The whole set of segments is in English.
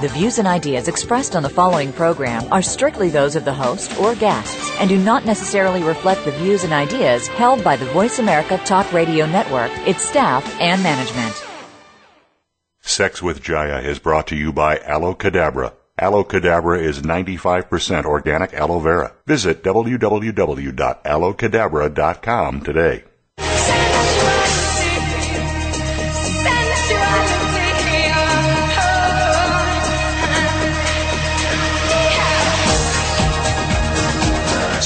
The views and ideas expressed on the following program are strictly those of the host or guests and do not necessarily reflect the views and ideas held by the Voice America Talk Radio Network, its staff, and management. Sex with Jaya is brought to you by Aloe Cadabra. Aloe Cadabra is 95% organic aloe vera. Visit www.aloecadabra.com today.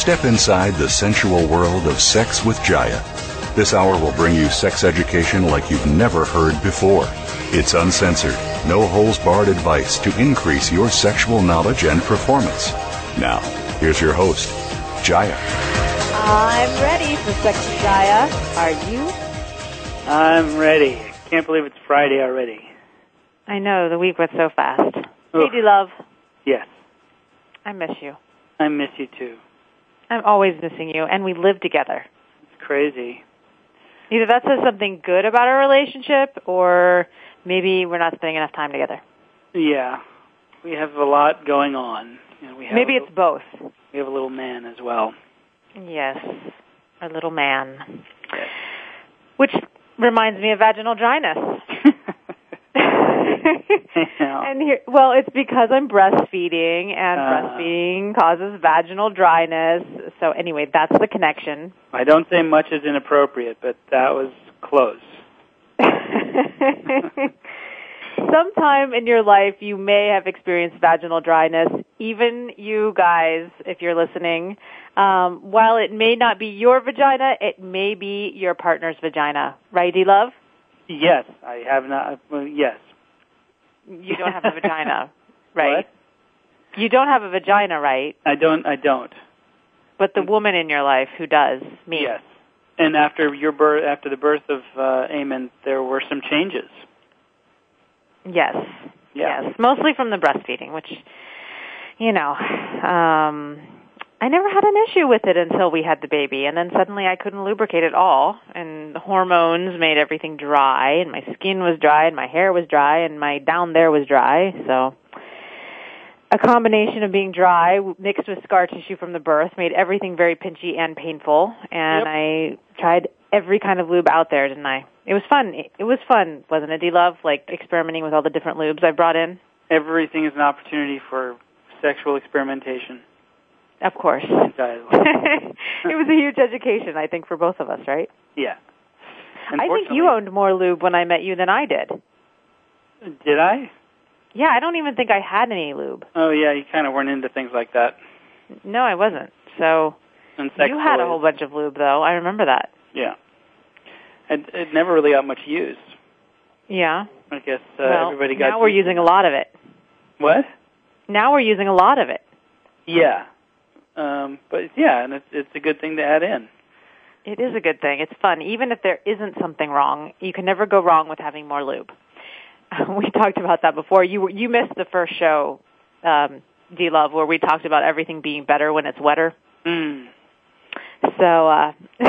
Step inside the sensual world of sex with Jaya. This hour will bring you sex education like you've never heard before. It's uncensored, no holes barred advice to increase your sexual knowledge and performance. Now, here's your host, Jaya. I'm ready for Sex with Jaya. Are you? I'm ready. Can't believe it's Friday already. I know, the week went so fast. Oof. Hey, love. Yes, I miss you. I miss you too. I'm always missing you, and we live together. It's crazy. Either that says something good about our relationship, or maybe we're not spending enough time together. Yeah, we have a lot going on. And we have Maybe a it's both. we have a little man as well. Yes, our little man. Yes. Which reminds me of vaginal dryness. And here, well, it's because I'm breastfeeding, and Uh. breastfeeding causes vaginal dryness. So anyway, that's the connection. I don't say much is inappropriate, but that was close. Sometime in your life, you may have experienced vaginal dryness. Even you guys, if you're listening, um, while it may not be your vagina, it may be your partner's vagina. Right, D-Love? Yes, I have not. Well, yes. You don't have a vagina, right? What? You don't have a vagina, right? I don't. I don't. But the woman in your life who does, me. Yes. And after your birth, after the birth of uh, Eamon, there were some changes. Yes. Yeah. Yes. Mostly from the breastfeeding, which, you know, um, I never had an issue with it until we had the baby, and then suddenly I couldn't lubricate at all, and the hormones made everything dry, and my skin was dry, and my hair was dry, and my down there was dry. So, a combination of being dry mixed with scar tissue from the birth made everything very pinchy and painful. And Yep. I tried every kind of lube out there, didn't I? It was fun. It was fun, wasn't it, D-Love? Like experimenting with all the different lubes I brought in. Everything is an opportunity for sexual experimentation. Of course. It was a huge education, I think, for both of us, right? yeah. I think you owned more lube when I met you than I did. Did I? Yeah, I don't even think I had any lube. Oh yeah, you kind of weren't into things like that. No, I wasn't. So And sex you had a whole bunch of lube, though. I remember that. Yeah. It, it never really got much use. Yeah. I guess uh, well, everybody got. now we're using a lot of it. What? Now we're using a lot of it. Yeah. Um, but yeah, and it's it's a good thing to add in. It is a good thing. It's fun. Even if there isn't something wrong, you can never go wrong with having more lube. We talked about that before. You you missed the first show, um, D Love, where we talked about everything being better when it's wetter. Mm. So, uh,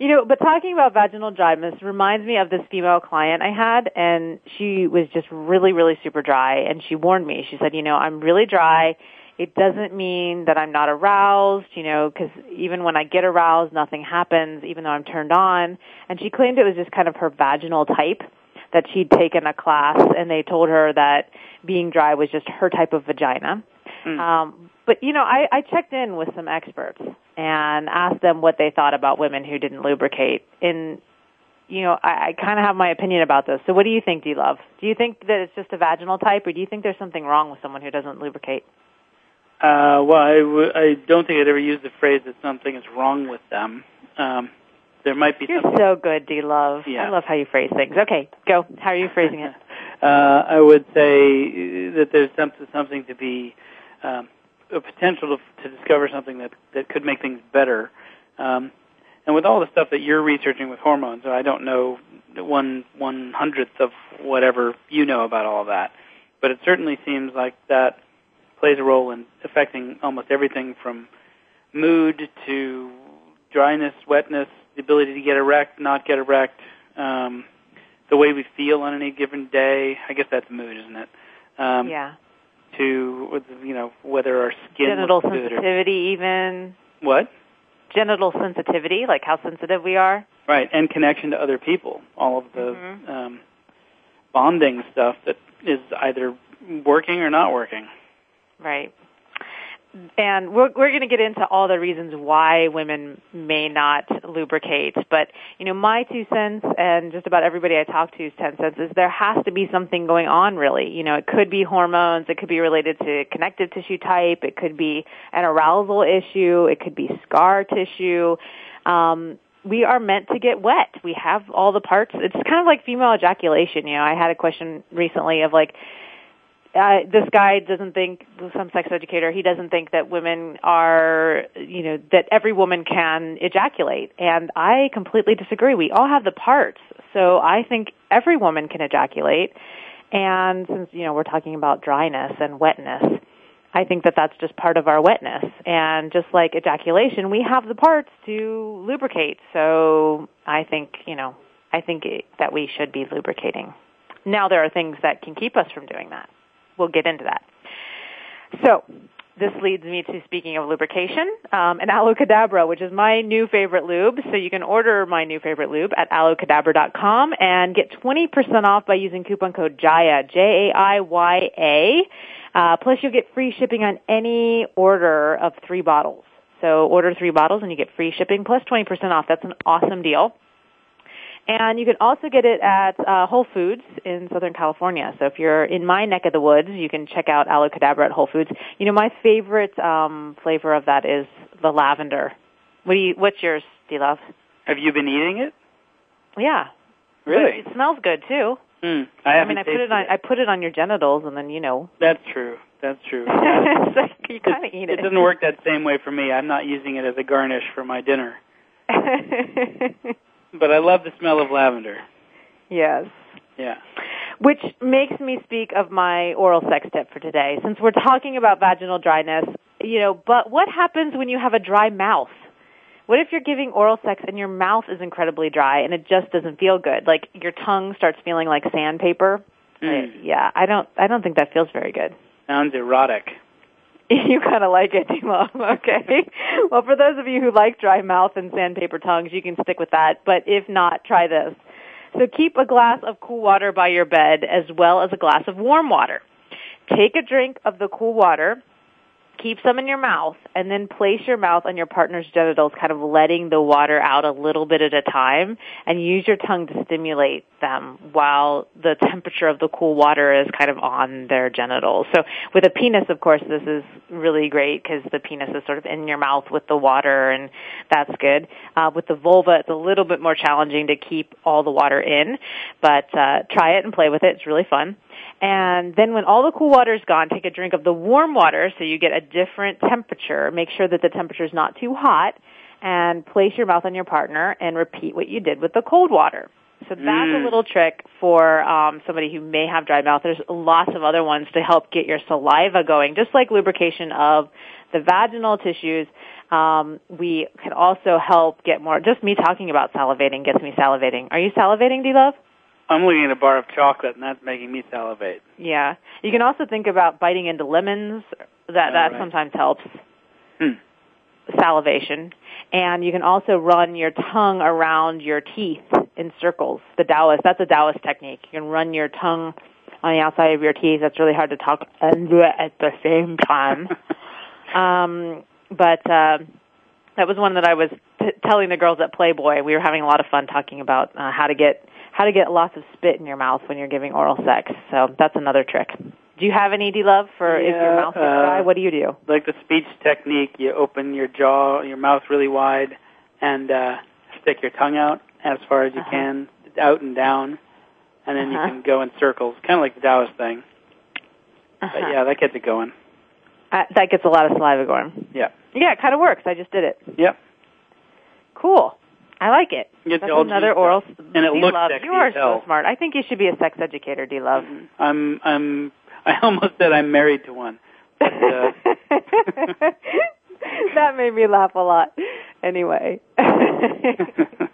you know, but talking about vaginal dryness reminds me of this female client I had, and she was just really, really super dry, and she warned me. She said, you know, I'm really dry. It doesn't mean that I'm not aroused, you know, because even when I get aroused, nothing happens, even though I'm turned on. And she claimed it was just kind of her vaginal type that she'd taken a class, and they told her that being dry was just her type of vagina. Mm. Um, but you know, I, I checked in with some experts and asked them what they thought about women who didn't lubricate. And you know, I, I kind of have my opinion about this. So, what do you think, D Love? Do you think that it's just a vaginal type, or do you think there's something wrong with someone who doesn't lubricate? Uh, well, I, w- I don't think I'd ever use the phrase that something is wrong with them. Um, there might be You're something. so good, D Love. Yeah. I love how you phrase things. Okay, go. How are you phrasing it? uh, I would say that there's something, something to be um, a potential to, to discover something that that could make things better. Um, and with all the stuff that you're researching with hormones, I don't know one one hundredth of whatever you know about all of that. But it certainly seems like that plays a role in affecting almost everything from mood to dryness, wetness, the ability to get erect, not get erect, um, the way we feel on any given day. I guess that's mood, isn't it? Um, yeah. To you know whether our skin genital sensitivity, or, even what genital sensitivity, like how sensitive we are. Right, and connection to other people, all of the mm-hmm. um, bonding stuff that is either working or not working. Right and we're we're going to get into all the reasons why women may not lubricate but you know my two cents and just about everybody i talk to's ten cents is there has to be something going on really you know it could be hormones it could be related to connective tissue type it could be an arousal issue it could be scar tissue um we are meant to get wet. We have all the parts. It's kind of like female ejaculation. You know, I had a question recently of like, uh, this guy doesn't think some sex educator he doesn't think that women are you know that every woman can ejaculate. And i completely disagree. We all have the parts. So i think every woman can ejaculate. And since you know we're talking about dryness and wetness i think that that's just part of our wetness. And just like ejaculation we have the parts to lubricate. So i think you know i think that we should be lubricating. Now there are things that can keep us from doing that we'll get into that. So, this leads me to speaking of lubrication um, and Aloe Cadabra, which is my new favorite lube. So you can order my new favorite lube at aloecadabra.com and get 20% off by using coupon code JAYA, J-A-I-Y-A. Uh, plus you'll get free shipping on any order of three bottles. So order three bottles and you get free shipping plus 20% off. That's an awesome deal. And you can also get it at uh, Whole Foods in Southern California. So if you're in my neck of the woods, you can check out Aloe Cadabra at Whole Foods. You know, my favorite um, flavor of that is the lavender. What do you? What's yours, D Love? Have you been eating it? Yeah. Really? It, it smells good too. Mm, I, I mean, I put it on. It. I put it on your genitals, and then you know. That's true. That's true. Yeah. like you kind of eat it. It doesn't work that same way for me. I'm not using it as a garnish for my dinner. but I love the smell of lavender. Yes. Yeah. Which makes me speak of my oral sex tip for today. Since we're talking about vaginal dryness, you know, but what happens when you have a dry mouth? What if you're giving oral sex and your mouth is incredibly dry and it just doesn't feel good? Like your tongue starts feeling like sandpaper? Mm. Yeah, I don't I don't think that feels very good. Sounds erotic. You kind of like it, Mom. Okay. well, for those of you who like dry mouth and sandpaper tongues, you can stick with that. But if not, try this. So keep a glass of cool water by your bed as well as a glass of warm water. Take a drink of the cool water keep some in your mouth and then place your mouth on your partner's genitals, kind of letting the water out a little bit at a time and use your tongue to stimulate them while the temperature of the cool water is kind of on their genitals. So with a penis, of course, this is really great because the penis is sort of in your mouth with the water and that's good. Uh, with the vulva, it's a little bit more challenging to keep all the water in, but uh, try it and play with it. It's really fun. And then when all the cool water is gone, take a drink of the warm water so you get a different temperature. Make sure that the temperature is not too hot and place your mouth on your partner and repeat what you did with the cold water. So that's mm. a little trick for um, somebody who may have dry mouth. There's lots of other ones to help get your saliva going, just like lubrication of the vaginal tissues. Um, we can also help get more. Just me talking about salivating gets me salivating. Are you salivating, D Love? I'm looking at a bar of chocolate, and that's making me salivate. Yeah, you can also think about biting into lemons. That that right. sometimes helps. Hmm. Salivation, and you can also run your tongue around your teeth in circles. The Taoist, that's a Taoist technique. You can run your tongue on the outside of your teeth. That's really hard to talk and do it at the same time. um, but uh, that was one that I was t- telling the girls at Playboy. We were having a lot of fun talking about uh, how to get how to get lots of spit in your mouth when you're giving oral sex. So that's another trick. Do you have any D love for yeah, if your mouth is dry? Uh, what do you do? Like the speech technique, you open your jaw, your mouth really wide, and uh, stick your tongue out as far as you uh-huh. can, out and down, and then uh-huh. you can go in circles, kind of like the Taoist thing. Uh-huh. But yeah, that gets it going. Uh, that gets a lot of saliva going. Yeah. Yeah, it kind of works. I just did it. Yep. Cool. I like it. Get That's the another oral. And it looks D-Love, sexy You are so smart. I think you should be a sex educator, D Love. I'm I'm I almost said I'm married to one. But, uh, that made me laugh a lot. Anyway, I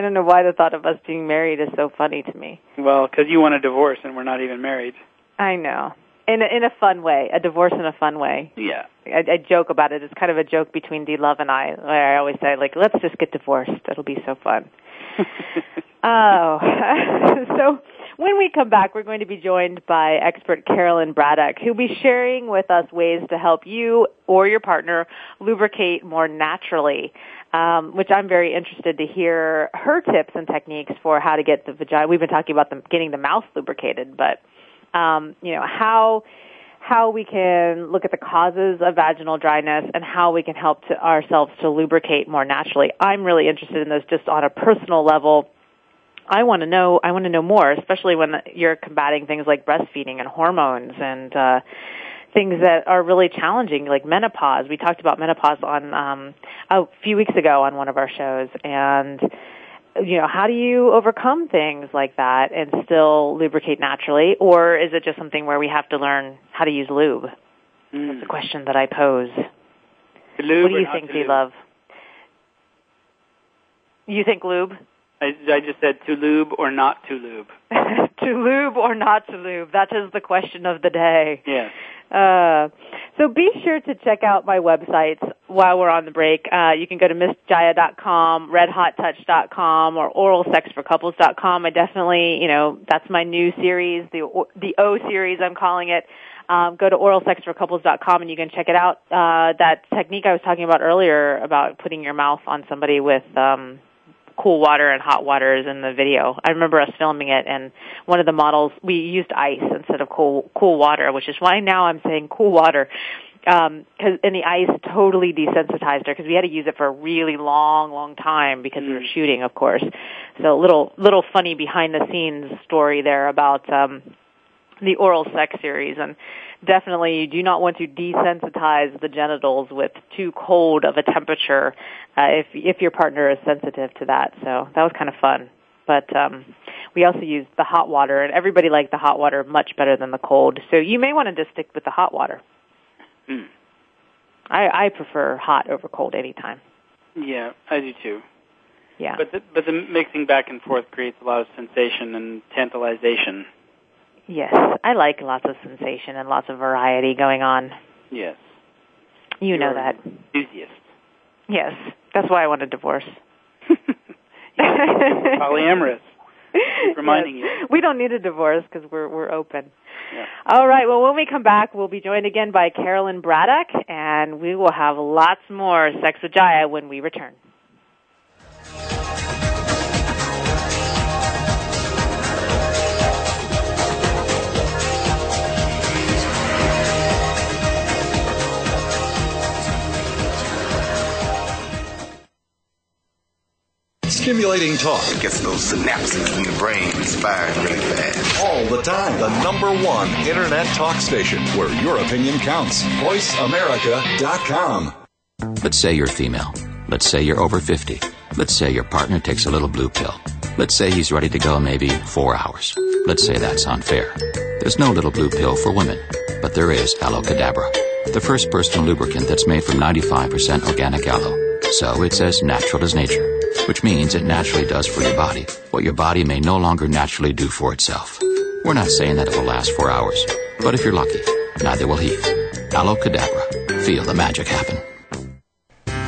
don't know why the thought of us being married is so funny to me. well, because you want a divorce and we're not even married. I know. In a, in a fun way, a divorce in a fun way. Yeah. I, I joke about it. It's kind of a joke between D Love and I. Where I always say, like, let's just get divorced. It'll be so fun. Oh, so when we come back, we're going to be joined by expert Carolyn Braddock, who'll be sharing with us ways to help you or your partner lubricate more naturally. Um, which I'm very interested to hear her tips and techniques for how to get the vagina. We've been talking about the, getting the mouth lubricated, but um, you know how how we can look at the causes of vaginal dryness and how we can help to ourselves to lubricate more naturally. I'm really interested in this just on a personal level. I want to know I want to know more, especially when you're combating things like breastfeeding and hormones and uh things that are really challenging like menopause. We talked about menopause on um a few weeks ago on one of our shows and you know, how do you overcome things like that and still lubricate naturally or is it just something where we have to learn how to use lube? Mm. The question that I pose. Lube what do you think, D? Love? You think lube? I, I just said to lube or not to lube. to lube or not to lube? That is the question of the day. Yes. Uh, so be sure to check out my websites while we're on the break. Uh, you can go to missjaya.com, redhottouch.com, or oralsexforcouples.com. I definitely, you know, that's my new series, the the O series, I'm calling it. Um, go to oralsexforcouples.com and you can check it out. Uh, that technique I was talking about earlier about putting your mouth on somebody with um, cool water and hot waters in the video. I remember us filming it, and one of the models we used ice instead of cool cool water, which is why now I'm saying cool water. Um, cause, and the ice totally desensitized her because we had to use it for a really long, long time because we were Mm. shooting, of course. So little, little funny behind the scenes story there about um, the oral sex series and definitely you do not want to desensitize the genitals with too cold of a temperature uh, if if your partner is sensitive to that so that was kind of fun but um we also used the hot water and everybody liked the hot water much better than the cold so you may want to just stick with the hot water Mm. i i prefer hot over cold anytime Yeah, I do too. yeah But the, but the mixing back and forth creates a lot of sensation and tantalization. Yes i like lots of sensation and lots of variety going on Yes. you know You're that Enthusiast. yes that's why i want a divorce Polyamorous. Keep reminding Yes. you. We don't need a divorce because we're we're open. Yeah. All right. Well, when we come back, we'll be joined again by Carolyn Braddock, and we will have lots more Sex with Jaya when we return. Stimulating talk It gets those synapses in the brain firing really fast. all the time. The number one internet talk station where your opinion counts. VoiceAmerica.com. Let's say you're female. Let's say you're over 50. Let's say your partner takes a little blue pill. Let's say he's ready to go maybe four hours. Let's say that's unfair. There's no little blue pill for women, but there is Aloe Cadabra, the first personal lubricant that's made from 95% organic aloe. So it's as natural as nature, which means it naturally does for your body what your body may no longer naturally do for itself. We're not saying that it will last four hours, but if you're lucky, neither will he. Aloe Cadabra. Feel the magic happen.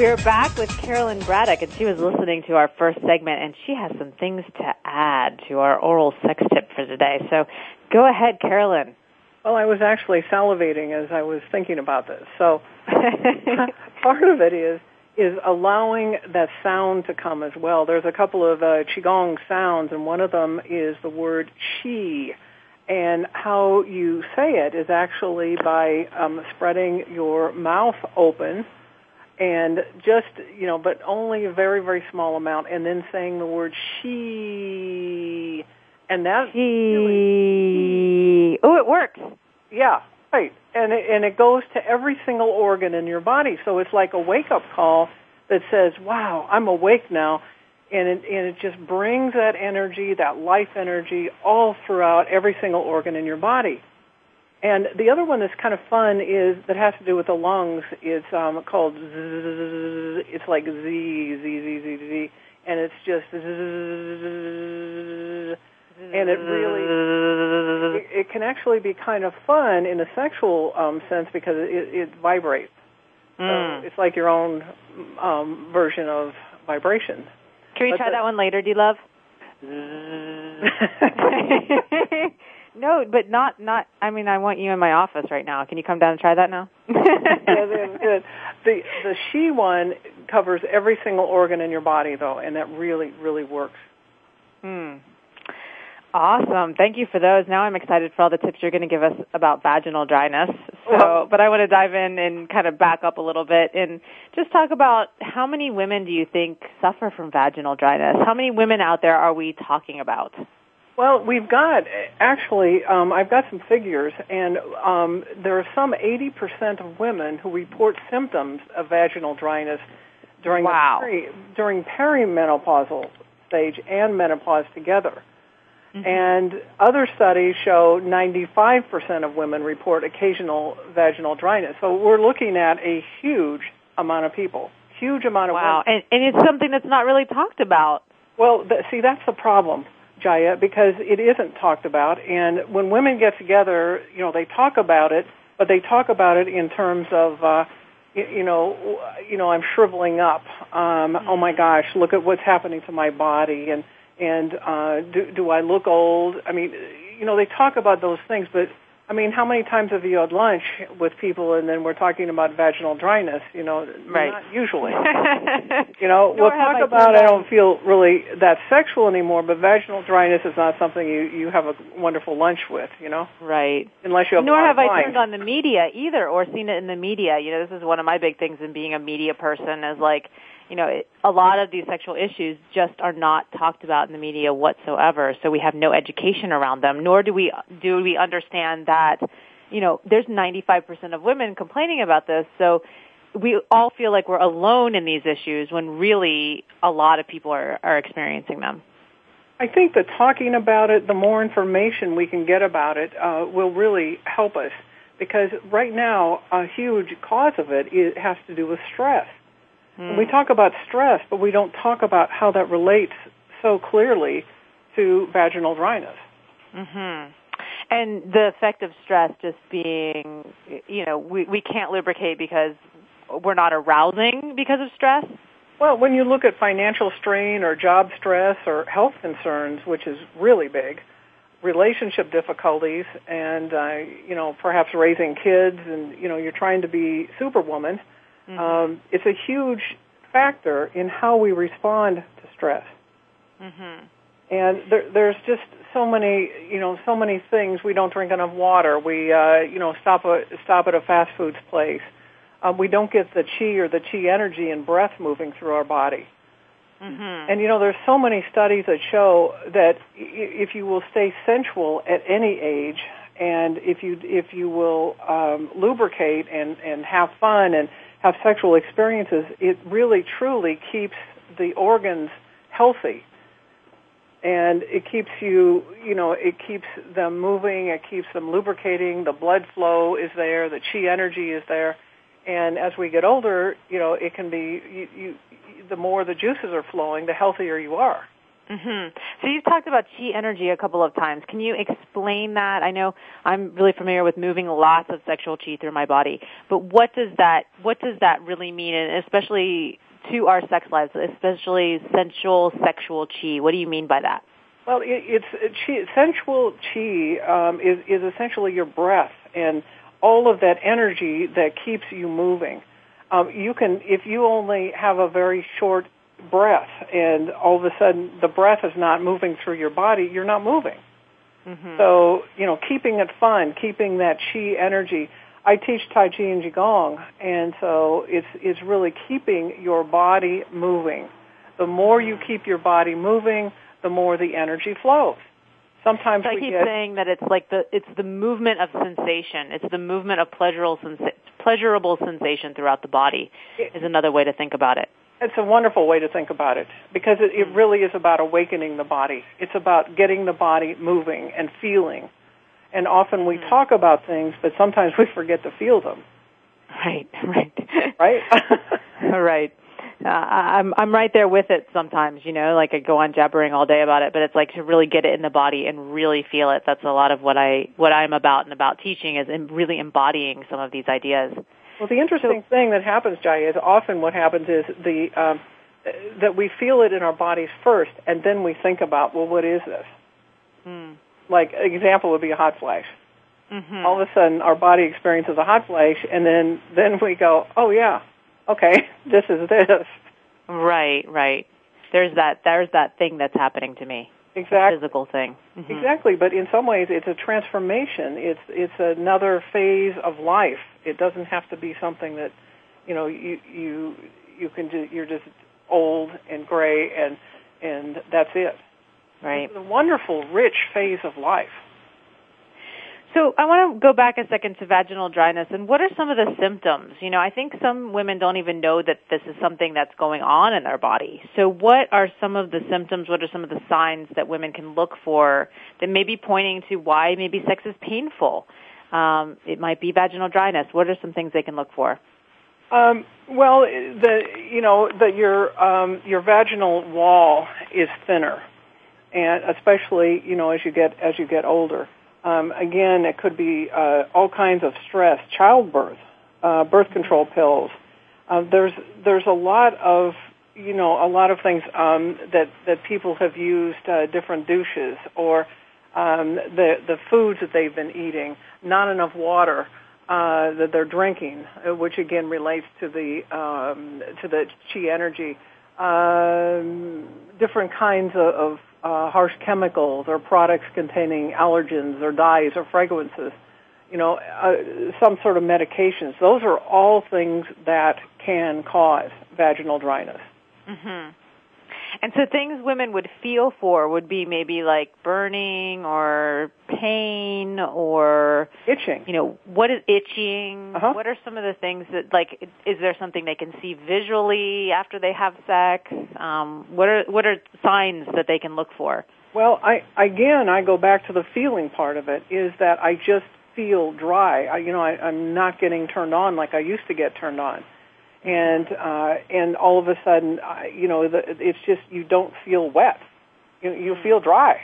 We're back with Carolyn Braddock, and she was listening to our first segment, and she has some things to add to our oral sex tip for today. So go ahead, Carolyn. Well, I was actually salivating as I was thinking about this. So part of it is is allowing that sound to come as well. There's a couple of uh, qigong sounds, and one of them is the word chi. And how you say it is actually by um, spreading your mouth open and just you know but only a very very small amount and then saying the word she and that she. oh it works. Yeah right. And it, and it goes to every single organ in your body. So it's like a wake up call that says wow i'm awake now. And it, and it just brings that energy that life energy all throughout every single organ in your body and the other one that's kind of fun is that has to do with the lungs. It's um, called zzz, it's like Z Z Z Z Z, and it's just zzz, and it really it, it can actually be kind of fun in a sexual um, sense because it, it vibrates. Mm. So it's like your own um, version of vibration. Can we But try the- that one later, D Love? No, but not not. I mean, I want you in my office right now. Can you come down and try that now? Yeah, that's good. The the she one covers every single organ in your body though, and that really really works. Hmm. Awesome. Thank you for those. Now I'm excited for all the tips you're going to give us about vaginal dryness. So, but I want to dive in and kind of back up a little bit and just talk about how many women do you think suffer from vaginal dryness? How many women out there are we talking about? Well, we've got actually, um, I've got some figures, and um, there are some 80% of women who report symptoms of vaginal dryness during Wow. peri- during perimenopausal stage and menopause together. And other studies show 95% of women report occasional vaginal dryness. So we're looking at a huge amount of people, huge amount of Wow. women. And, and it's something that's not really talked about. Well, th- see, that's the problem, Jaya, because it isn't talked about. And when women get together, you know, they talk about it, but they talk about it in terms of, uh, you, know, you know, I'm shriveling up. Um, Oh my gosh, look at what's happening to my body, and and uh, do do I look old? I mean, you know, they talk about those things, but I mean, how many times have you had lunch with people, and then we're talking about vaginal dryness? You know, Right. not usually. You know, we'll talk I about. I don't feel really that sexual anymore, but vaginal dryness is not something you you have a wonderful lunch with. You know, right. unless you have. Nor have I turned on the media either or seen it in the media. You know, this is one of my big things in being a media person is like, you know, a lot of these sexual issues just are not talked about in the media whatsoever. So we have no education around them, nor do we do we understand that, you know, there's 95% of women complaining about this. So we all feel like we're alone in these issues when really a lot of people are, are experiencing them. I think that talking about it, the more information we can get about it, uh, will really help us. because right now a huge cause of it, it has to do with stress. Mm. We talk about stress, but we don't talk about how that relates so clearly to vaginal dryness. Mm-hmm. And the effect of stress just being, you know, we, we can't lubricate because we're not arousing because of stress? Well, when you look at financial strain or job stress or health concerns, which is really big, relationship difficulties and, uh, you know, perhaps raising kids and, you know, you're trying to be superwoman, mm-hmm. um, it's a huge factor in how we respond to stress. Mm-hmm. And there, there's just so many, you know, so many things. We don't drink enough water. We, uh, you know, stop a, stop at a fast foods place. Um, we don't get the chi or the chi energy and breath moving through our body. Mm-hmm. And you know, there's so many studies that show that if you will stay sensual at any age, and if you if you will um, lubricate and and have fun and have sexual experiences, it really truly keeps the organs healthy and it keeps you, you know, it keeps them moving, it keeps them lubricating, the blood flow is there, the chi energy is there, and as we get older, you know, it can be, you, you the more the juices are flowing, the healthier you are. Mm-hmm. So you've talked about chi energy a couple of times. Can you explain that? I know I'm really familiar with moving lots of sexual chi through my body, but what does that what does that really mean, and especially to our sex lives, especially sensual sexual chi. What do you mean by that? Well, it, it's chi, sensual chi um, is is essentially your breath and all of that energy that keeps you moving. Um, you can, if you only have a very short breath, and all of a sudden the breath is not moving through your body, you're not moving. Mm-hmm. So, you know, keeping it fun, keeping that chi energy. I teach Tai Chi and Qigong, and so it's it's really keeping your body moving. The more you keep your body moving, the more the energy flows. Sometimes so I keep get, saying that it's like the it's the movement of sensation. It's the movement of pleasurable sensa- pleasurable sensation throughout the body. It, is another way to think about it. It's a wonderful way to think about it because it, it really is about awakening the body. It's about getting the body moving and feeling and often we mm-hmm. talk about things, but sometimes we forget to feel them. Right, right, right, right. Uh, I'm I'm right there with it sometimes, you know, like I go on jabbering all day about it, but it's like to really get it in the body and really feel it. That's a lot of what I what I'm about and about teaching is in really embodying some of these ideas. Well, the interesting so, thing that happens, Jay, is often what happens is the um, that we feel it in our bodies first, and then we think about, well, what is this? Hmm like example would be a hot flash. Mm-hmm. All of a sudden, our body experiences a hot flash, and then then we go, oh yeah, okay, this is this. Right, right. There's that. There's that thing that's happening to me. Exactly. physical thing. Mm-hmm. Exactly, but in some ways, it's a transformation. It's it's another phase of life. It doesn't have to be something that, you know, you you you can do. You're just old and gray, and and that's it. Right. It's a wonderful, rich phase of life. So I want to go back a second to vaginal dryness and what are some of the symptoms? You know, I think some women don't even know that this is something that's going on in their body. So what are some of the symptoms? What are some of the signs that women can look for that may be pointing to why maybe sex is painful? Um, it might be vaginal dryness. What are some things they can look for? Um, well, the you know that your um, your vaginal wall is thinner and especially you know as you get as you get older. Um, again, it could be uh, all kinds of stress, childbirth, uh, birth control pills. Uh, there's there's a lot of you know a lot of things um, that that people have used uh, different douches or um, the the foods that they've been eating, not enough water uh, that they're drinking, uh, which again relates to the um, to the chi energy. Um, different kinds of, of uh, harsh chemicals or products containing allergens or dyes or fragrances, you know, uh, some sort of medications. Those are all things that can cause vaginal dryness. Mm-hmm. And so things women would feel for would be maybe like burning or pain or itching. You know, what is itching? Uh-huh. What are some of the things that like is there something they can see visually after they have sex? Um, what are what are signs that they can look for? Well, I again I go back to the feeling part of it is that I just feel dry. I, you know, I, I'm not getting turned on like I used to get turned on, and uh, and all of a sudden, I, you know, the, it's just you don't feel wet. You you feel dry,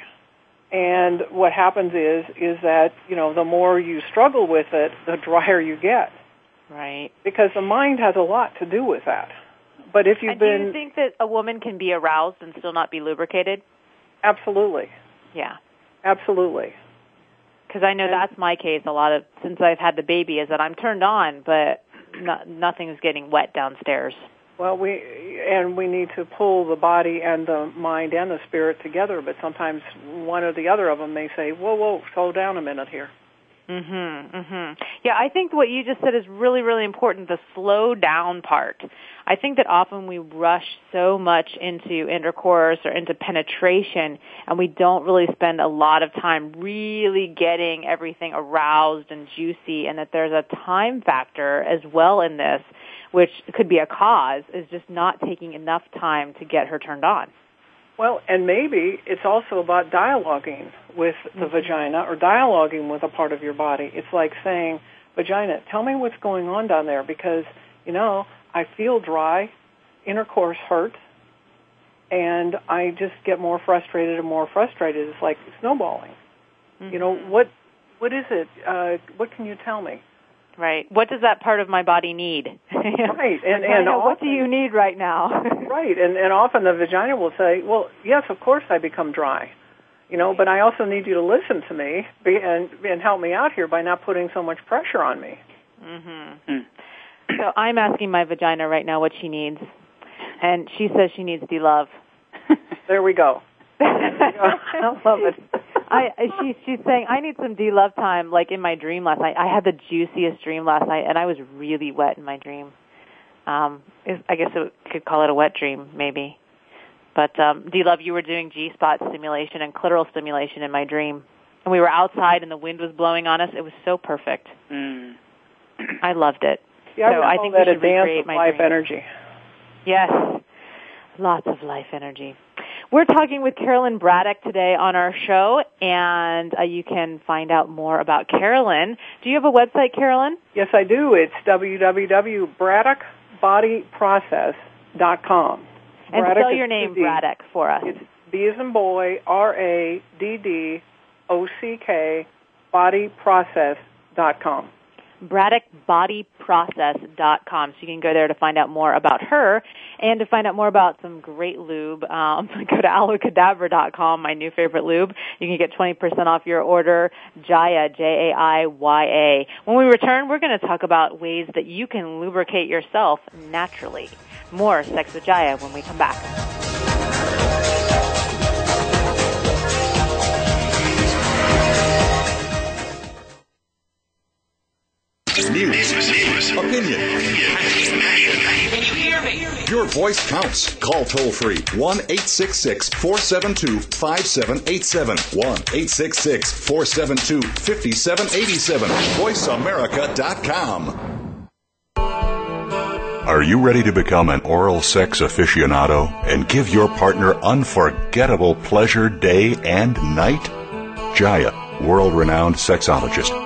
and what happens is is that you know the more you struggle with it, the drier you get. Right. Because the mind has a lot to do with that. But if you've and been, do you think that a woman can be aroused and still not be lubricated? absolutely, Yeah. absolutely. Because I know that's my case. A lot of since I've had the baby is that I'm turned on, but no, nothing's getting wet downstairs. Well, we and we need to pull the body and the mind and the spirit together. But sometimes one or the other of them may say, "Whoa, whoa, slow down a minute here." Mhm. Mhm. Yeah, I think what you just said is really really important, the slow down part. I think that often we rush so much into intercourse or into penetration and we don't really spend a lot of time really getting everything aroused and juicy and that there's a time factor as well in this which could be a cause is just not taking enough time to get her turned on. Well, and maybe it's also about dialoguing with the vagina or dialoguing with a part of your body. It's like saying, "Vagina, tell me what's going on down there because you know I feel dry, intercourse hurts, and I just get more frustrated and more frustrated. It's like snowballing. You know what? What is it? Uh, what can you tell me? Right. What does that part of my body need? Right, and Vagina, and what do you need right now? Right, and and often the vagina will say, "Well, yes, of course I become dry, you know, but I also need you to listen to me and and help me out here by not putting so much pressure on me." Mhm. So I'm asking my vagina right now what she needs, and she says she needs the love. There we go. I love it. I I- she she's saying I need some D love time like in my dream last night. I had the juiciest dream last night and I was really wet in my dream. Um I guess it could call it a wet dream maybe. But um D love you were doing G spot stimulation and clitoral stimulation in my dream. And we were outside and the wind was blowing on us. It was so perfect. Mm. I loved it. Yeah, So I, I think call we that a should recreate my life dream. energy. Yes. Lots of life energy. We're talking with Carolyn Braddock today on our show, and uh, you can find out more about Carolyn. Do you have a website, Carolyn? Yes, I do. It's www.braddockbodyprocess.com. And Braddock spell your name. Braddock, for us. It's B as in boy, R A D D O C K, bodyprocess.com. BraddockBodyProcess.com. So you can go there to find out more about her and to find out more about some great lube. Um, go to aloecadabra.com, my new favorite lube. You can get 20% off your order. Jaya, J-A-I-Y-A. When we return, we're going to talk about ways that you can lubricate yourself naturally. More Sex with Jaya when we come back. News, opinion. Your voice counts. Call toll free 1 866 472 5787. 1 866 472 5787. VoiceAmerica.com. Are you ready to become an oral sex aficionado and give your partner unforgettable pleasure day and night? Jaya, world renowned sexologist,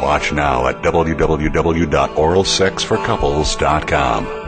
Watch now at www.oralsexforcouples.com.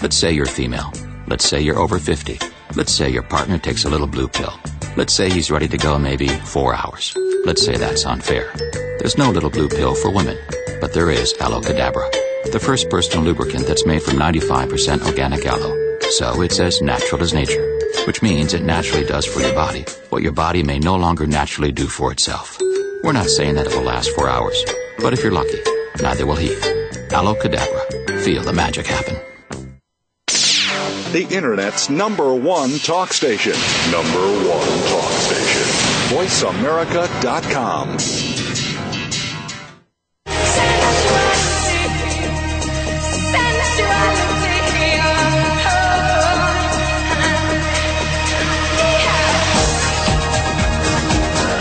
Let's say you're female. Let's say you're over 50. Let's say your partner takes a little blue pill. Let's say he's ready to go maybe four hours. Let's say that's unfair. There's no little blue pill for women, but there is Aloe Cadabra, the first personal lubricant that's made from 95% organic aloe. So it's as natural as nature, which means it naturally does for your body what your body may no longer naturally do for itself. We're not saying that it will last four hours, but if you're lucky, neither will he. Aloe Cadabra. Feel the magic happen the Internet's number one talk station. Number one talk station. VoiceAmerica.com.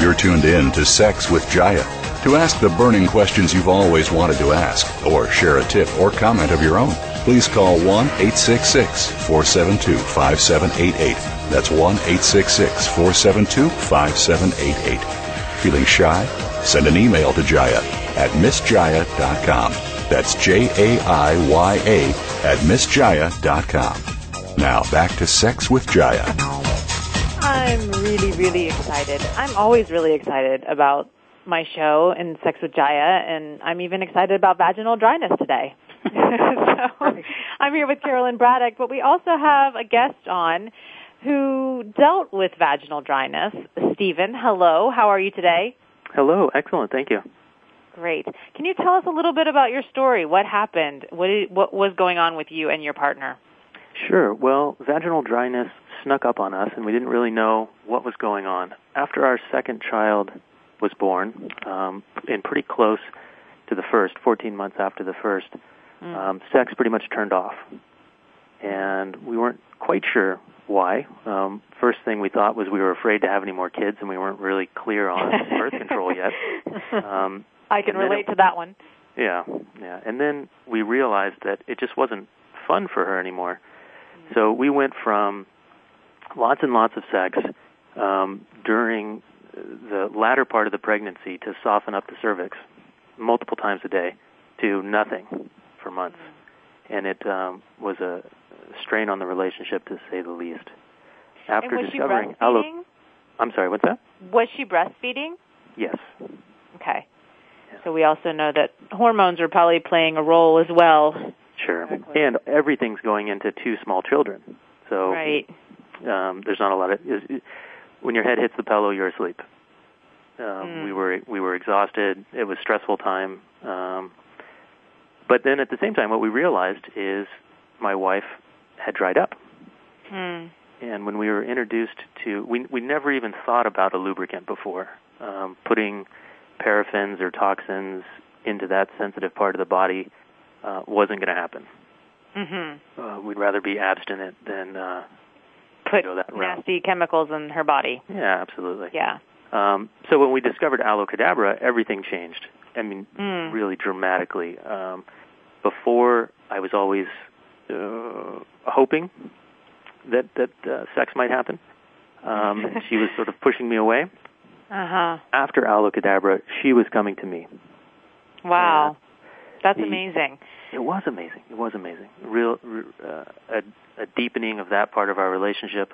You're tuned in to Sex with Jaiya. To ask the burning questions you've always wanted to ask, or share a tip or comment of your own please call 1 866 472 5788. That's 1 866 472 5788. Feeling shy? Send an email to Jaiya at MissJaiya.com. That's J A I Y A at MissJaiya.com. Now back to Sex with Jaiya. I'm really, really excited. I'm always really excited about my show and Sex with Jaiya, and I'm even excited about vaginal dryness today. so I'm here with Carolyn Braddock, but we also have a guest on who dealt with vaginal dryness. Stephen, hello. How are you today? Hello. Excellent. Thank you. Great. Can you tell us a little bit about your story? What happened? What, what was going on with you and your partner? Sure. Well, vaginal dryness snuck up on us, and we didn't really know what was going on. After our second child was born, um, and pretty close to the first, 14 months after the first, Mm. Um, sex pretty much turned off, and we weren't quite sure why. Um, first thing we thought was we were afraid to have any more kids, and we weren't really clear on birth control yet. Um, I can relate it, to that one. Yeah, yeah. And then we realized that it just wasn't fun for her anymore. Mm. So we went from lots and lots of sex um, during the latter part of the pregnancy to soften up the cervix multiple times a day to nothing for months, and it um, was a strain on the relationship to say the least. After discovering? I'm sorry, what's that? Was she breastfeeding? Yes. Okay. Yeah. So we also know that hormones are probably playing a role as well. Sure. Exactly. And everything's going into two small children. So right. Um, there's not a lot of when your head hits the pillow, you're asleep. Um, mm. We were we were exhausted. It was stressful time. Um, but then at the same time, what we realized is my wife had dried up. Hmm. And when we were introduced to, we we never even thought about a lubricant before. Um, putting paraffins or toxins into that sensitive part of the body uh, wasn't going to happen. Mm-hmm. Uh, we'd rather be abstinent than uh, put go that nasty route. chemicals in her body. Yeah, absolutely. Yeah. Um, so when we discovered aloe cadabra, everything changed. I mean, mm. really dramatically. Um, before, I was always uh, hoping that that uh, sex might happen. Um, she was sort of pushing me away. Uh-huh. After Aloe Cadabra, she was coming to me. Wow, that's the, amazing. It was amazing. It was amazing. Real uh, a, a deepening of that part of our relationship.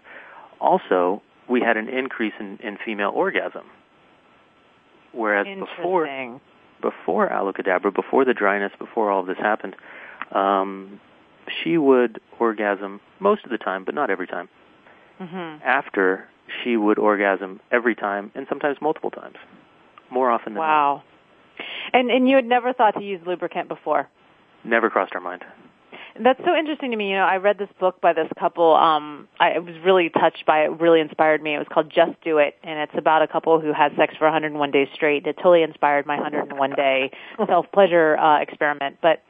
Also, we had an increase in, in female orgasm. Whereas before before Aloe Cadabra, before the dryness, before all of this happened, um, she would orgasm most of the time, but not every time. Mm-hmm. After, she would orgasm every time, and sometimes multiple times, more often than wow. not. And and you had never thought to use lubricant before? Never crossed our mind. That's so interesting to me. You know, I read this book by this couple. Um, I was really touched by it. Really inspired me. It was called Just Do It, and it's about a couple who had sex for 101 days straight. It totally inspired my 101 day self pleasure uh, experiment. But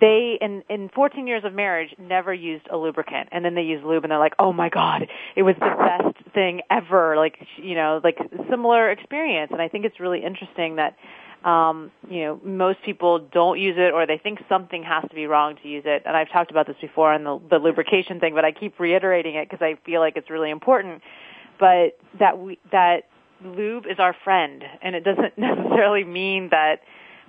they in in 14 years of marriage never used a lubricant and then they use lube and they're like oh my god it was the best thing ever like you know like similar experience and i think it's really interesting that um you know most people don't use it or they think something has to be wrong to use it and i've talked about this before on the the lubrication thing but i keep reiterating it because i feel like it's really important but that we that lube is our friend and it doesn't necessarily mean that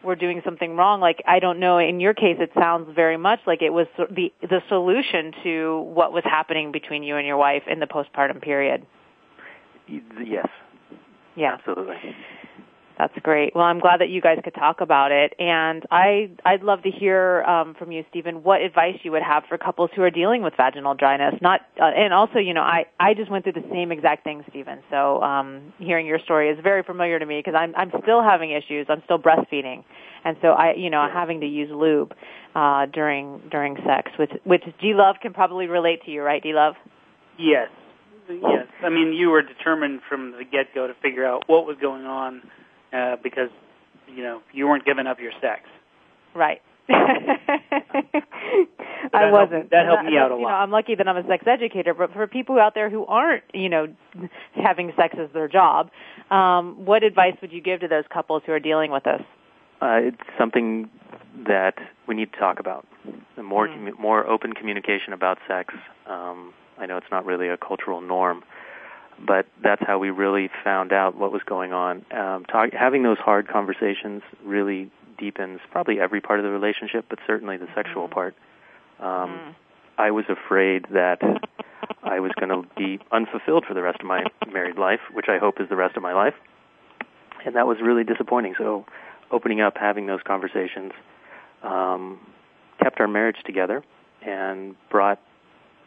we're doing something wrong. Like I don't know. In your case, it sounds very much like it was the the solution to what was happening between you and your wife in the postpartum period. Yes. Yeah. Absolutely. That's great. Well, I'm glad that you guys could talk about it, and I I'd love to hear um, from you, Stephen, what advice you would have for couples who are dealing with vaginal dryness. Not uh, and also, you know, I I just went through the same exact thing, Stephen. So um, hearing your story is very familiar to me because I'm I'm still having issues. I'm still breastfeeding, and so I you know I'm having to use lube uh, during during sex, which which D Love can probably relate to you, right, D Love? Yes, yes. I mean, you were determined from the get go to figure out what was going on uh, because you know you weren't giving up your sex. Right. I wasn't. that helped And me out a you lot. Know, I'm lucky that I'm a sex educator, but for people out there who aren't, you know, having sex as their job, um, what advice would you give to those couples who are dealing with this? Uh, it's something that we need to talk about. The more commu- more open communication about sex. Um, I know it's not really a cultural norm, but that's how we really found out what was going on. Um, talk, having those hard conversations really deepens probably every part of the relationship, but certainly the sexual part. Um, I was afraid that I was going to be unfulfilled for the rest of my married life, which I hope is the rest of my life, and that was really disappointing. So, opening up, having those conversations, um, kept our marriage together, and brought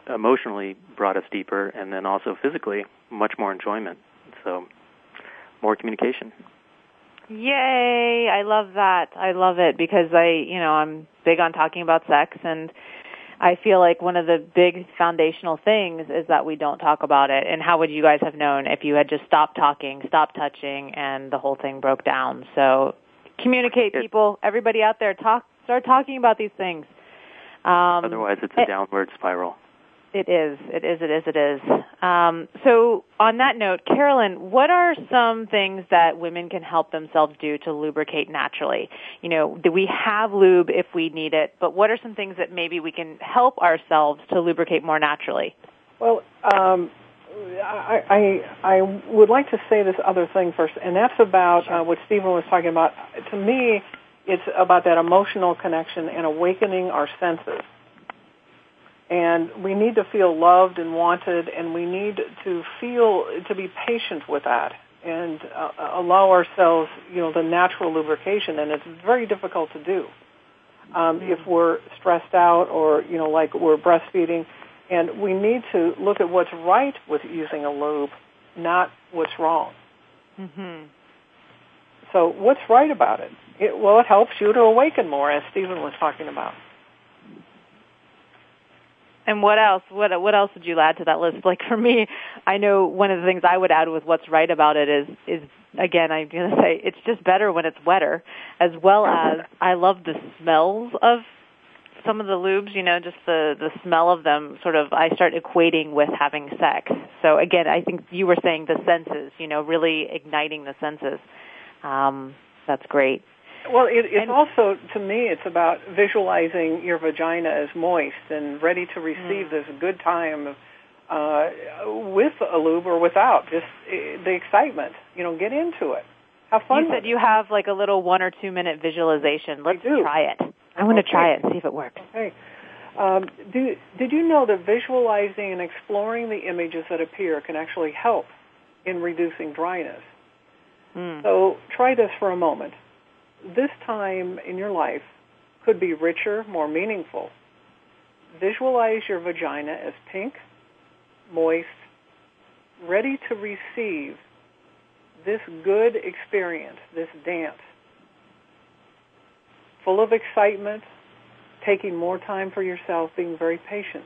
emotionally brought us deeper, and then also physically much more enjoyment. So, more communication. Yay! I love that. I love it because I, you know, I'm big on talking about sex and I feel like one of the big foundational things is that we don't talk about it. And how would you guys have known if you had just stopped talking, stopped touching, and the whole thing broke down? So communicate, people. Everybody out there, talk. Start talking about these things. Um, Otherwise, it's a it- downward spiral. It is. It is. It is. It is. Um, so, on that note, Carolyn, what are some things that women can help themselves do to lubricate naturally? You know, do we have lube if we need it? But what are some things that maybe we can help ourselves to lubricate more naturally? Well, um, I, I I would like to say this other thing first, and that's about uh, what Stephen was talking about. To me, it's about that emotional connection and awakening our senses. And we need to feel loved and wanted, and we need to feel to be patient with that and uh, allow ourselves, you know, the natural lubrication. And it's very difficult to do um, if we're stressed out or you know, like we're breastfeeding. And we need to look at what's right with using a lube, not what's wrong. Mm-hmm. So what's right about it? it? Well, it helps you to awaken more, as Stephen was talking about. And what else? What what else would you add to that list? Like for me, I know one of the things I would add with what's right about it is is again I'm going to say it's just better when it's wetter, as well as I love the smells of some of the lubes. You know, just the the smell of them. Sort of I start equating with having sex. So again, I think you were saying the senses. You know, really igniting the senses. Um, that's great. Well, it, it's also, to me, it's about visualizing your vagina as moist and ready to receive this good time uh, with a lube or without. Just uh, the excitement. You know, get into it. Have fun. You said you have like a little one or two minute visualization. Let's try it. I want to try it and see if it works. Okay. Um, do, did you know that visualizing and exploring the images that appear can actually help in reducing dryness? Hmm. So try this for a moment. This time in your life could be richer, more meaningful. Visualize your vagina as pink, moist, ready to receive this good experience, this dance. Full of excitement, taking more time for yourself, being very patient.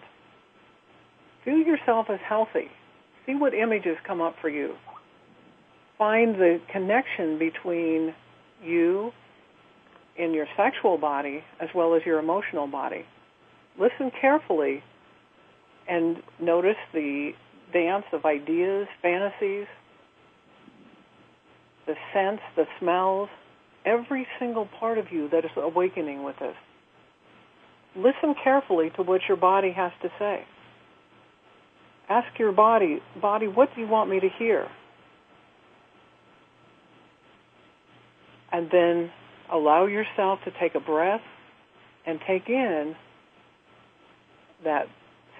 Feel yourself as healthy. See what images come up for you. Find the connection between you in your sexual body as well as your emotional body. Listen carefully and notice the dance of ideas, fantasies, the sense, the smells, every single part of you that is awakening with this. Listen carefully to what your body has to say. Ask your body, body, what do you want me to hear? And then allow yourself to take a breath and take in that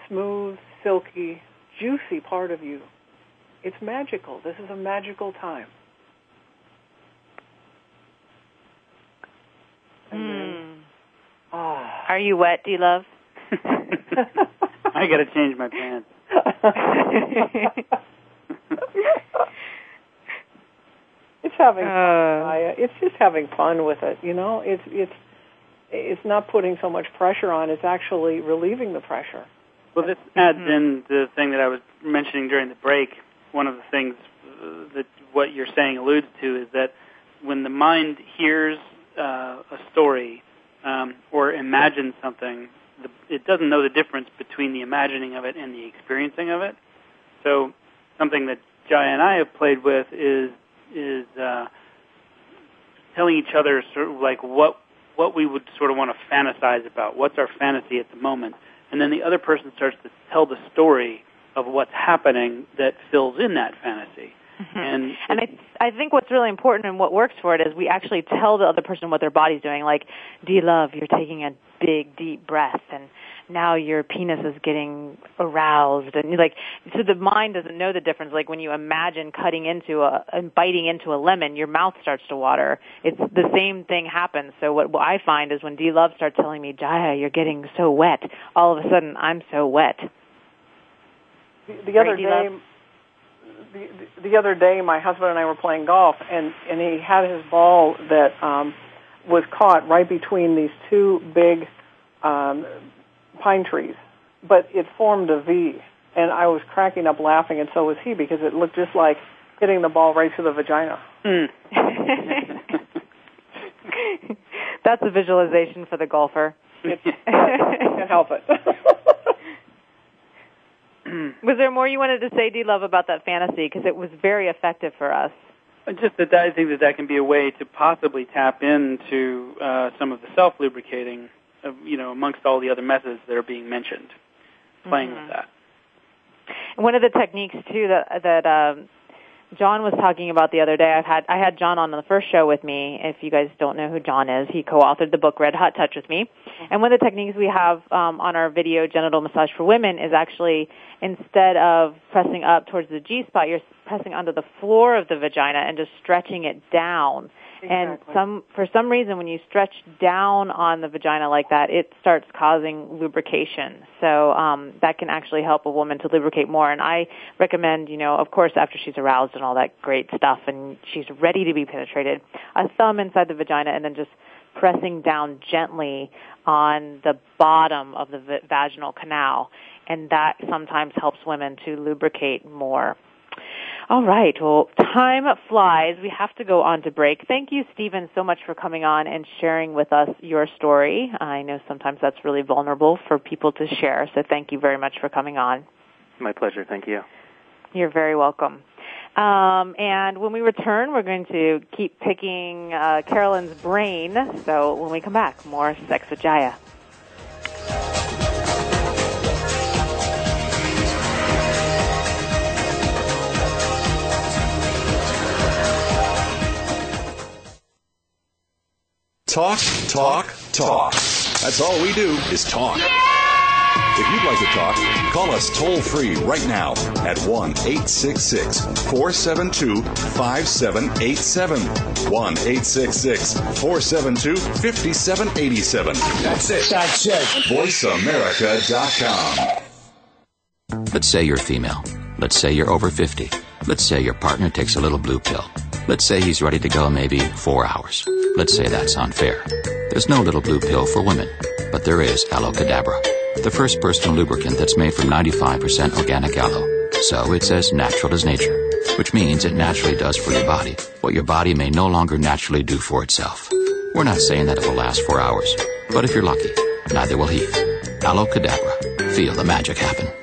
smooth, silky, juicy part of you. It's magical. This is a magical time. Mm. Ah. Are you wet, D Love? I got to change my pants. it's having uh, fun. It's just having fun with it. You know, it's it's it's not putting so much pressure on. It's actually relieving the pressure. Well, this adds mm-hmm. in the thing that I was mentioning during the break. One of the things uh, that what you're saying alludes to is that when the mind hears uh, a story um, or imagines something, the, it doesn't know the difference between the imagining of it and the experiencing of it. So, something that Jaiya and I have played with is is uh, telling each other sort of like what what we would sort of want to fantasize about. What's our fantasy at the moment? And then the other person starts to tell the story of what's happening that fills in that fantasy. Mm-hmm. And, and I, I think what's really important and what works for it is we actually tell the other person what their body's doing. Like, do you love? You're taking a big, deep breath, and now your penis is getting aroused, and like, so the mind doesn't know the difference. Like when you imagine cutting into a and biting into a lemon, your mouth starts to water. It's the same thing happens. So what, what I find is when D Love starts telling me, Jaiya, you're getting so wet, all of a sudden I'm so wet. The, the other day the, the other day, my husband and I were playing golf, and and he had his ball that um, was caught right between these two big um, pine trees, but it formed a V, and I was cracking up laughing, and so was he because it looked just like hitting the ball right to the vagina. Mm. That's a visualization for the golfer. Can't help it. was there more you wanted to say, D Love, about that fantasy? Because it was very effective for us. Just that I think that that can be a way to possibly tap into uh, some of the self lubricating, uh, you know, amongst all the other methods that are being mentioned. Playing mm-hmm. with that. One of the techniques too that that um, John was talking about the other day. I've had I had John on the first show with me. If you guys don't know who John is, he co-authored the book Red Hot Touch with me. And one of the techniques we have um, on our video genital massage for women is actually instead of pressing up towards the G spot, you're pressing onto the floor of the vagina and just stretching it down. And some, for some reason, when you stretch down on the vagina like that, it starts causing lubrication. So um, that can actually help a woman to lubricate more. And I recommend, you know, of course, after she's aroused and all that great stuff, and she's ready to be penetrated, a thumb inside the vagina, and then just pressing down gently on the bottom of the v- vaginal canal, and that sometimes helps women to lubricate more. All right. Well, time flies. We have to go on to break. Thank you, Stephen, so much for coming on and sharing with us your story. I know sometimes that's really vulnerable for people to share, so thank you very much for coming on. My pleasure. Thank you. You're very welcome. Um, and when we return, we're going to keep picking uh, Carolyn's brain. So when we come back, more Sex with Jaiya. Talk, talk, talk. That's all we do is talk. If you'd like to talk, call us toll free right now at 1 866 472 5787. 1 866 472 5787. That's it. That's it. VoiceAmerica.com. Let's say you're female. Let's say you're over 50. Let's say your partner takes a little blue pill. Let's say he's ready to go maybe four hours. Let's say that's unfair. There's no little blue pill for women, but there is Aloe Cadabra, the first personal lubricant that's made from 95% organic aloe. So it's as natural as nature, which means it naturally does for your body what your body may no longer naturally do for itself. We're not saying that it will last four hours, but if you're lucky, neither will he. Aloe Cadabra. Feel the magic happen.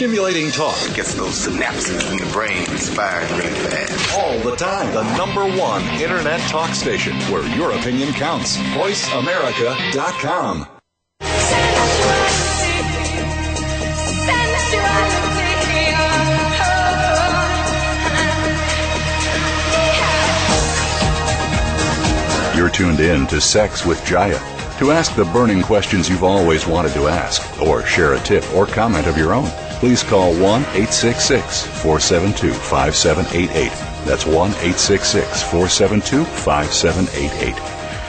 Stimulating talk. Gets those synapses in the brain firing really fast. All the time. The number one internet talk station where your opinion counts. VoiceAmerica.com. You're tuned in to Sex with Jaiya. To ask the burning questions you've always wanted to ask, or share a tip or comment of your own, please call 1 866 472 5788. That's 1 866 472 5788.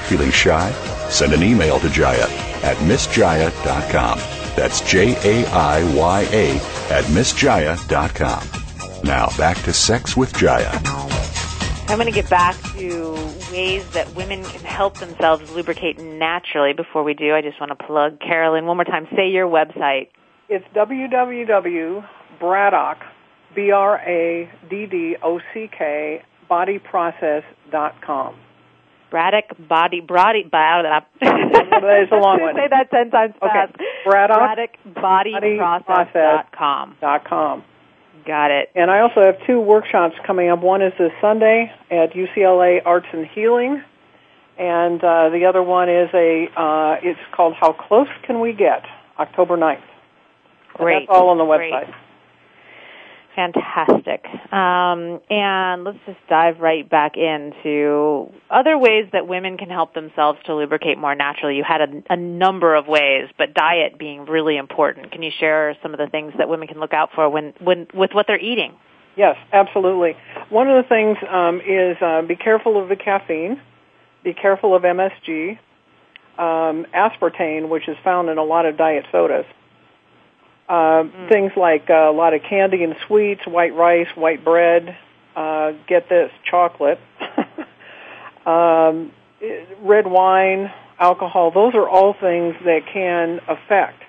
Feeling shy? Send an email to Jaiya at missjaiya.com. That's J A I Y A at missjaiya.com. Now back to Sex with Jaiya. I'm going to get back to ways that women can help themselves lubricate naturally. Before we do, I just want to plug Carolyn one more time. Say your website. It's www.braddock, B-R-A-D-D-O-C-K, bodyprocess.com. Braddock Body Body Body. It's a long one. Say that ten times fast. Okay. Braddock, Braddock Bodyprocess.com. dot com. Got it. And I also have two workshops coming up. One is this Sunday at UCLA Arts and Healing, and uh, the other one is a. Uh, it's called How Close Can We Get? October 9th. Great. That's all on the Great. website. Fantastic. Um, and let's just dive right back into other ways that women can help themselves to lubricate more naturally. You had a, a number of ways, but diet being really important. Can you share some of the things that women can look out for when, when with what they're eating? Yes, absolutely. One of the things um, is uh, be careful of the caffeine, be careful of MSG, um, aspartame, which is found in a lot of diet sodas. Uh, Things like uh, a lot of candy and sweets, white rice, white bread. Uh, get this, chocolate, um, red wine, alcohol. Those are all things that can affect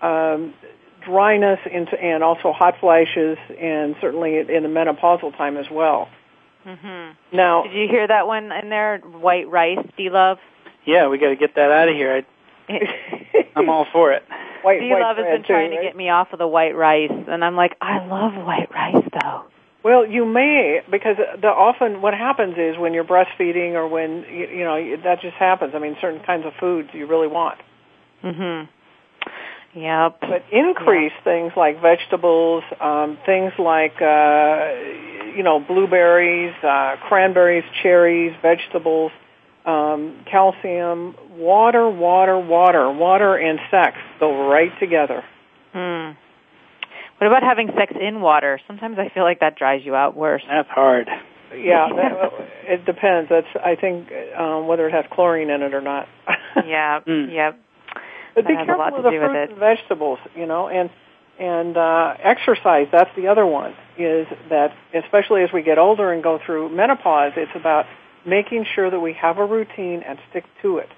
um, dryness into, and also hot flashes, and certainly in the menopausal time as well. Mm-hmm. Now, Did you hear that one in there? White rice, D Love? Yeah, we got to get that out of here. I, I'm all for it. White, Love has been trying too, to get me off of the white rice, and I'm like, I love white rice though. Well, you may because the often what happens is when you're breastfeeding or when you, you know that just happens. I mean, certain kinds of foods you really want, Mhm. Yep. but increase things like vegetables, um, things like uh, you know blueberries, uh, cranberries, cherries, vegetables, um, calcium, water, water, water, water, and sex go right together. Hmm. What about having sex in water? Sometimes I feel like that dries you out worse. That's hard. Yeah, that, it depends. That's I think um, whether it has chlorine in it or not. yeah. Mm. Yep. But be That has a careful lot with to the do with it. and vegetables, you know, and and uh, exercise. That's the other one. Is that especially as we get older and go through menopause, it's about making sure that we have a routine and stick to it.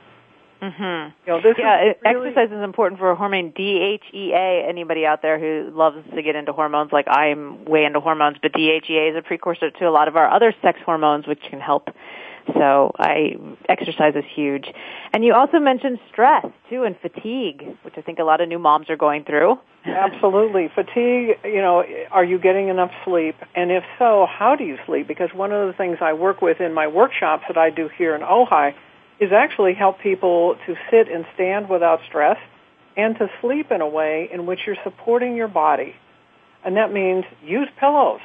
Mm-hmm. You know, this yeah, is really, exercise is important for hormone DHEA. Anybody out there who loves to get into hormones, like I'm way into hormones, but DHEA is a precursor to a lot of our other sex hormones, which can help. So I exercise is huge. And you also mentioned stress too and fatigue, which I think a lot of new moms are going through. Absolutely. Fatigue, you know, are you getting enough sleep? And if so, how do you sleep? Because one of the things I work with in my workshops that I do here in Ojai is actually help people to sit and stand without stress and to sleep in a way in which you're supporting your body. And that means use pillows.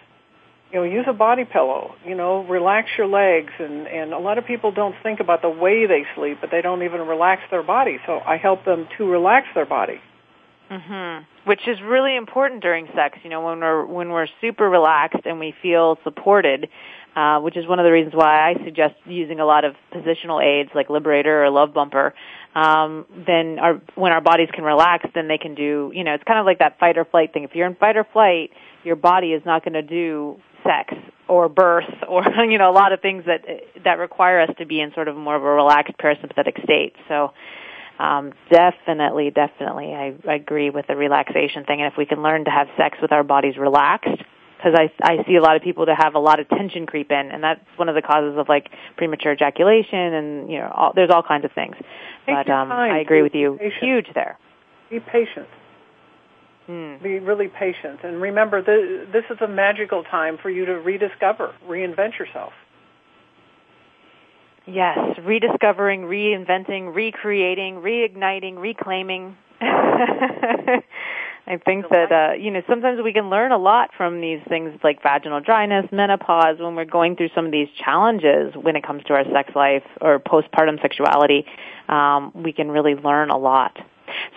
You know, use a body pillow. You know, relax your legs. And, and a lot of people don't think about the way they sleep, but they don't even relax their body. So I help them to relax their body. Mhm. Which is really important during sex. You know, when we're when we're super relaxed and we feel supported, uh, which is one of the reasons why I suggest using a lot of positional aids like Liberator or Love Bumper. Um, then our when our bodies can relax, then they can do. You know, it's kind of like that fight or flight thing. If you're in fight or flight, your body is not going to do sex or birth or you know a lot of things that that require us to be in sort of more of a relaxed parasympathetic state. So um, definitely, definitely, I, I agree with the relaxation thing. And if we can learn to have sex with our bodies relaxed, because I I see a lot of people that have a lot of tension creep in, and that's one of the causes of like premature ejaculation, and you know, all, there's all kinds of things. Take but um. I agree with you. patient. Huge there. Be patient. Hmm. Be really patient. And remember, th- this is a magical time for you to rediscover, reinvent yourself. Yes, rediscovering, reinventing, recreating, reigniting, reclaiming. I think that uh, you know sometimes we can learn a lot from these things like vaginal dryness, menopause, when we're going through some of these challenges when it comes to our sex life or postpartum sexuality. Um, we can really learn a lot.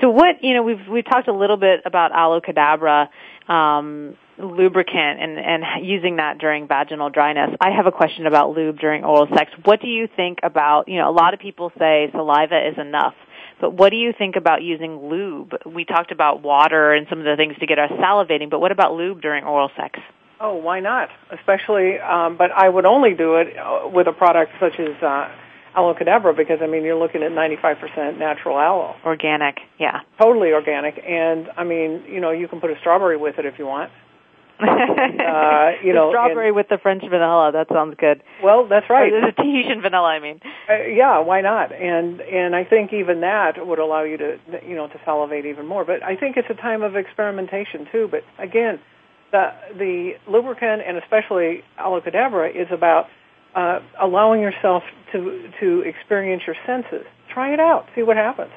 So what you know we've we've talked a little bit about aloe cadabra um, lubricant and and using that during vaginal dryness. I have a question about lube during oral sex. What do you think about you know a lot of people say saliva is enough. But what do you think about using lube? We talked about water and some of the things to get us salivating, but what about lube during oral sex? Oh, why not? Especially, um, but I would only do it uh, with a product such as uh, aloe cadabra because I mean you're looking at 95% natural aloe, Organic, yeah. totally organic, and I mean you know you can put a strawberry with it if you want. uh, you know, strawberry with the French vanilla. That sounds good. Well, that's right. The Tahitian vanilla. I mean. Uh, yeah, why not? And and I think even that would allow you to you know to salivate even more. But I think it's a time of experimentation too. But again, the the lubricant and especially aloe cadabra is about uh, allowing yourself to to experience your senses. Try it out. See what happens.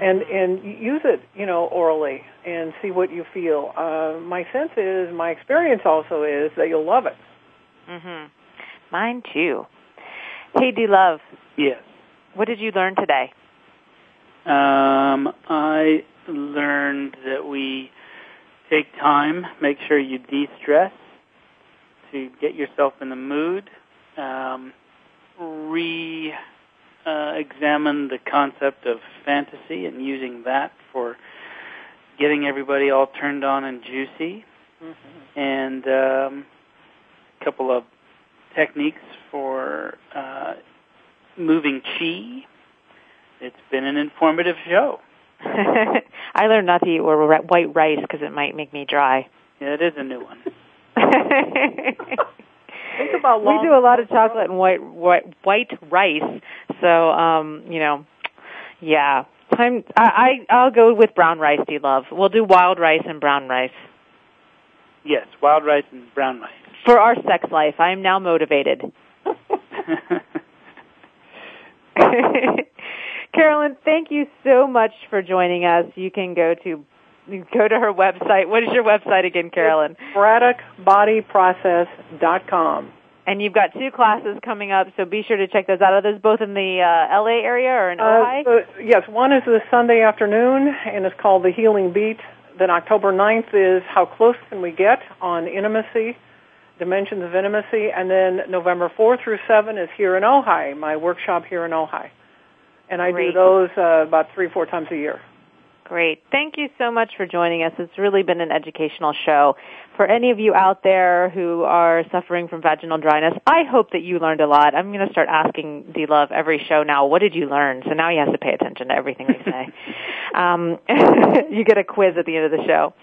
And and use it, you know, orally and see what you feel. Uh, my sense is, my experience also is that you'll love it. Mhm. Mine too. Hey, D Love, Yes. what did you learn today? Um, I learned that we take time, make sure you de-stress to get yourself in the mood, um, re uh, examine the concept of fantasy and using that for getting everybody all turned on and juicy, and um, a couple of techniques for uh, moving chi. It's been an informative show. I learned not to eat white rice because it might make me dry. Yeah, it is a new one. Think about we do a lot of chocolate and white white, white rice. So, um, you know, yeah. Time I, I I'll go with brown rice, D love. We'll do wild rice and brown rice. Yes, wild rice and brown rice. For our sex life, I am now motivated. Carolyn, thank you so much for joining us. You can go to go to her website. What is your website again, Carolyn? BraddockBodyProcess.com. And you've got two classes coming up, so be sure to check those out. Are those both in the uh, LA area or in Uh, Ojai? yes, one is this Sunday afternoon, and it's called The Healing Beat. Then October 9th is How Close Can We Get on Intimacy, Dimensions of Intimacy. And then November 4 through 7 is here in Ojai, my workshop here in Ojai. And I Great. do those uh, about three, four times a year. Great. Thank you so much for joining us. It's really been an educational show. For any of you out there who are suffering from vaginal dryness, I hope that you learned a lot. I'm going to start asking D Love every show now, what did you learn? So now he has to pay attention to everything we say. um, you get a quiz at the end of the show.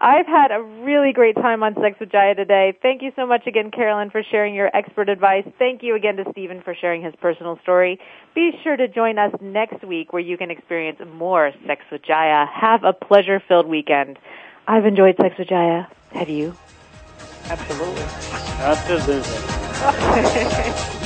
I've had a really great time on Sex with Jaiya today. Thank you so much again, Carolyn, for sharing your expert advice. Thank you again to Stephen for sharing his personal story. Be sure to join us next week where you can experience more Sex with Jaiya. Have a pleasure-filled weekend. I've enjoyed Sex with Jaiya. Have you? Absolutely. Absolutely.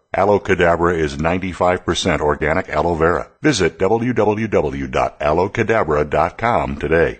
Aloe Cadabra is 95% organic aloe vera. Visit www.aloecadabra.com today.